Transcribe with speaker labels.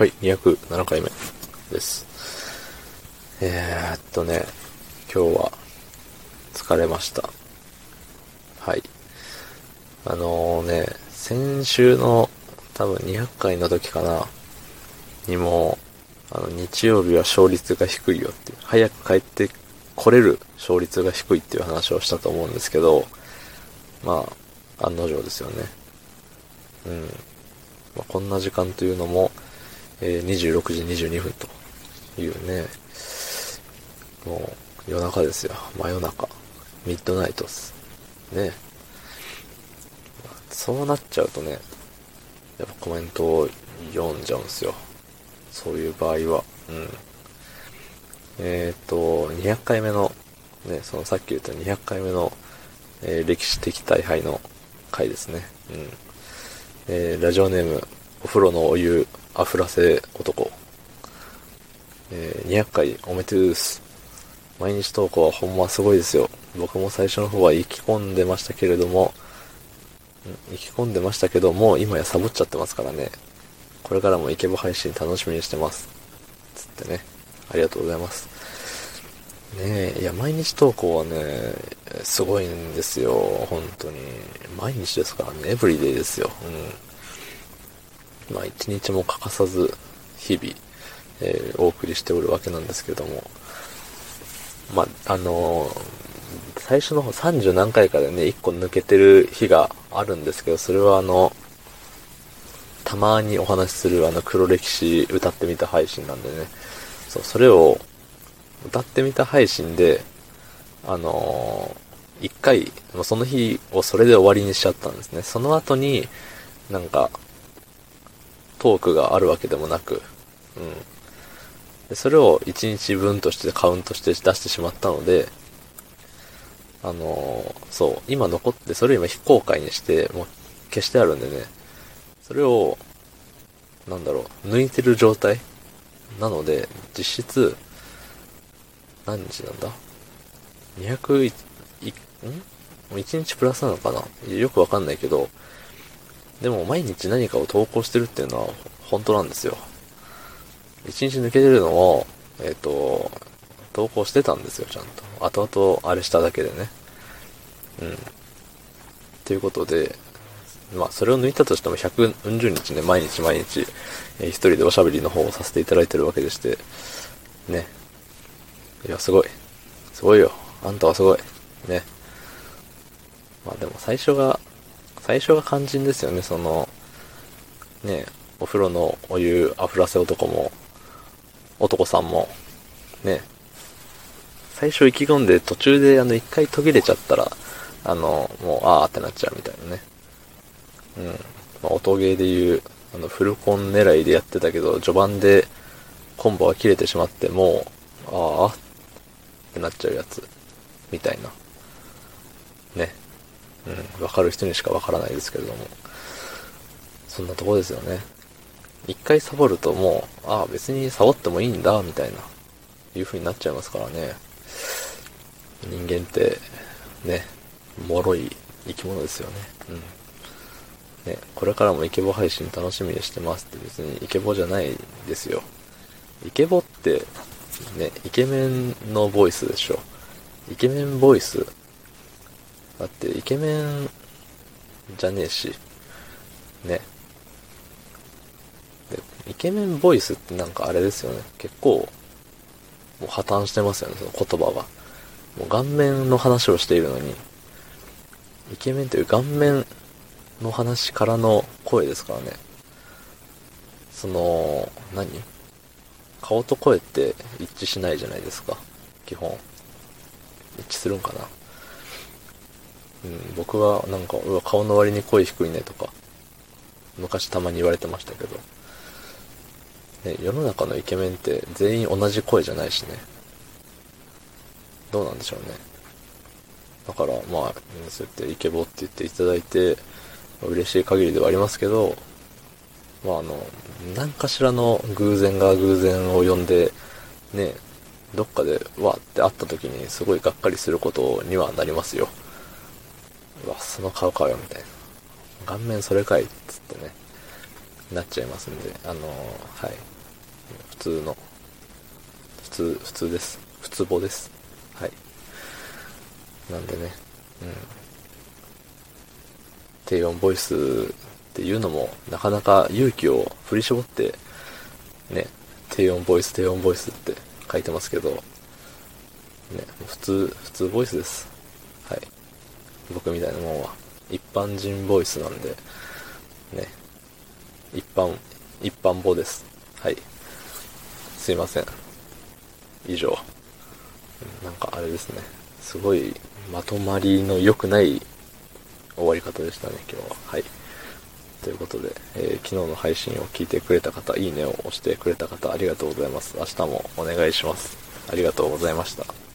Speaker 1: はい、207回目です。えー、っとね、今日は疲れました。はい。あのー、ね、先週の多分200回の時かな、にも、あの、日曜日は勝率が低いよって早く帰って来れる勝率が低いっていう話をしたと思うんですけど、まあ、案の定ですよね。うん。まあ、こんな時間というのも、えー、26時22分というね、もう夜中ですよ。真夜中。ミッドナイトです。ね。そうなっちゃうとね、やっぱコメントを読んじゃうんすよ。そういう場合は。うん。えっ、と、200回目の、ね、そのさっき言った200回目の、えー、歴史的大敗の回ですね。うん。えー、ラジオネーム、お風呂のお湯、あふらせ男。えー、200回おめでとうです。毎日投稿はほんますごいですよ。僕も最初の方は生き込んでましたけれども、生き込んでましたけども、今やサボっちゃってますからね。これからもイケボ配信楽しみにしてます。つってね。ありがとうございます。ねえ、いや、毎日投稿はね、すごいんですよ。本当に。毎日ですからね、エブリデイですよ。うん。まあ、一日も欠かさず、日々、えー、お送りしておるわけなんですけども。まあ、あのー、最初の方30何回かでね、1個抜けてる日があるんですけど、それはあの、たまにお話しするあの黒歴史歌ってみた配信なんでね、そう、それを歌ってみた配信で、あのー、一回、その日をそれで終わりにしちゃったんですね。その後に、なんか、トークがあるわけでもなく、うん。でそれを一日分としてカウントして出してしまったので、あのー、そう、今残って、それを今非公開にして、もう消してあるんでね、それを、なんだろう、抜いてる状態なので、実質、何日なんだ ?200、ん？1日プラスなのかな？よくわかんないけど、でも毎日何かを投稿してるっていうのは本当なんですよ。1日抜けてるのを、えっ、ー、と、投稿してたんですよ、ちゃんと。後々あれしただけでね。うん。ということで、まあ、それを抜いたとしても100、日ね、毎日毎日、えー、一人でおしゃべりの方をさせていただいてるわけでして、ね。いや、すごい。すごいよ。あんたはすごい。ね。まあでも最初が、最初が肝心ですよね、その、ね、お風呂のお湯あふらせ男も、男さんも、ね。最初意気込んで途中であの一回途切れちゃったら、あの、もう、あーってなっちゃうみたいなね。うん。まあ、音ゲーでいう、あの、フルコン狙いでやってたけど、序盤でコンボが切れてしまって、もう、ああ、ってなっちゃうやつ、みたいな。ね。うん、わかる人にしかわからないですけれども。そんなとこですよね。一回サボるともう、ああ、別にサボってもいいんだ、みたいな、いう風になっちゃいますからね。人間って、ね、脆い生き物ですよね。うん。ね、これからもイケボ配信楽しみにしてますって別にイケボじゃないですよ。イケボって、ね、イケメンのボイスでしょ。イケメンボイス。だってイケメンじゃねえし。ね。で、イケメンボイスってなんかあれですよね。結構、もう破綻してますよね、その言葉が。もう顔面の話をしているのに、イケメンという顔面の話からの声ですからね。その、何？顔と声って一致しないじゃないですか。基本。一致するんかな。うん、僕はなんか、うわ、顔の割に声低いねとか、昔たまに言われてましたけど、ね、世の中のイケメンって全員同じ声じゃないしね。どうなんでしょうね。だから、まあ、そうやってイケボって言っていただいて、嬉しい限りではありますけど、まああの、何かしらの偶然が偶然を呼んで、ね、どっかでわーって会った時にすごいがっかりすることにはなりますよ。わ、その顔かよ、みたいな。顔面それかい、つってね。なっちゃいますんで、あのー、はい。普通の、普通、普通です。普通語です。はい。なんでね、うん。低音ボイスっていうのも、なかなか勇気を振り絞って、ね、低音ボイス、低音ボイスって書いてますけど、ね、普通、普通ボイスです。はい。僕みたいなもんは。一般人ボイスなんで、ね、一般、一般語です。はい。すいません。以上。なんかあれですね。すごいまとまりの良くない終わり方でしたね、今日は。はい。ということで、えー、昨日の配信を聞いてくれた方、いいねを押してくれた方、ありがとうございます。明日もお願いします。ありがとうございました。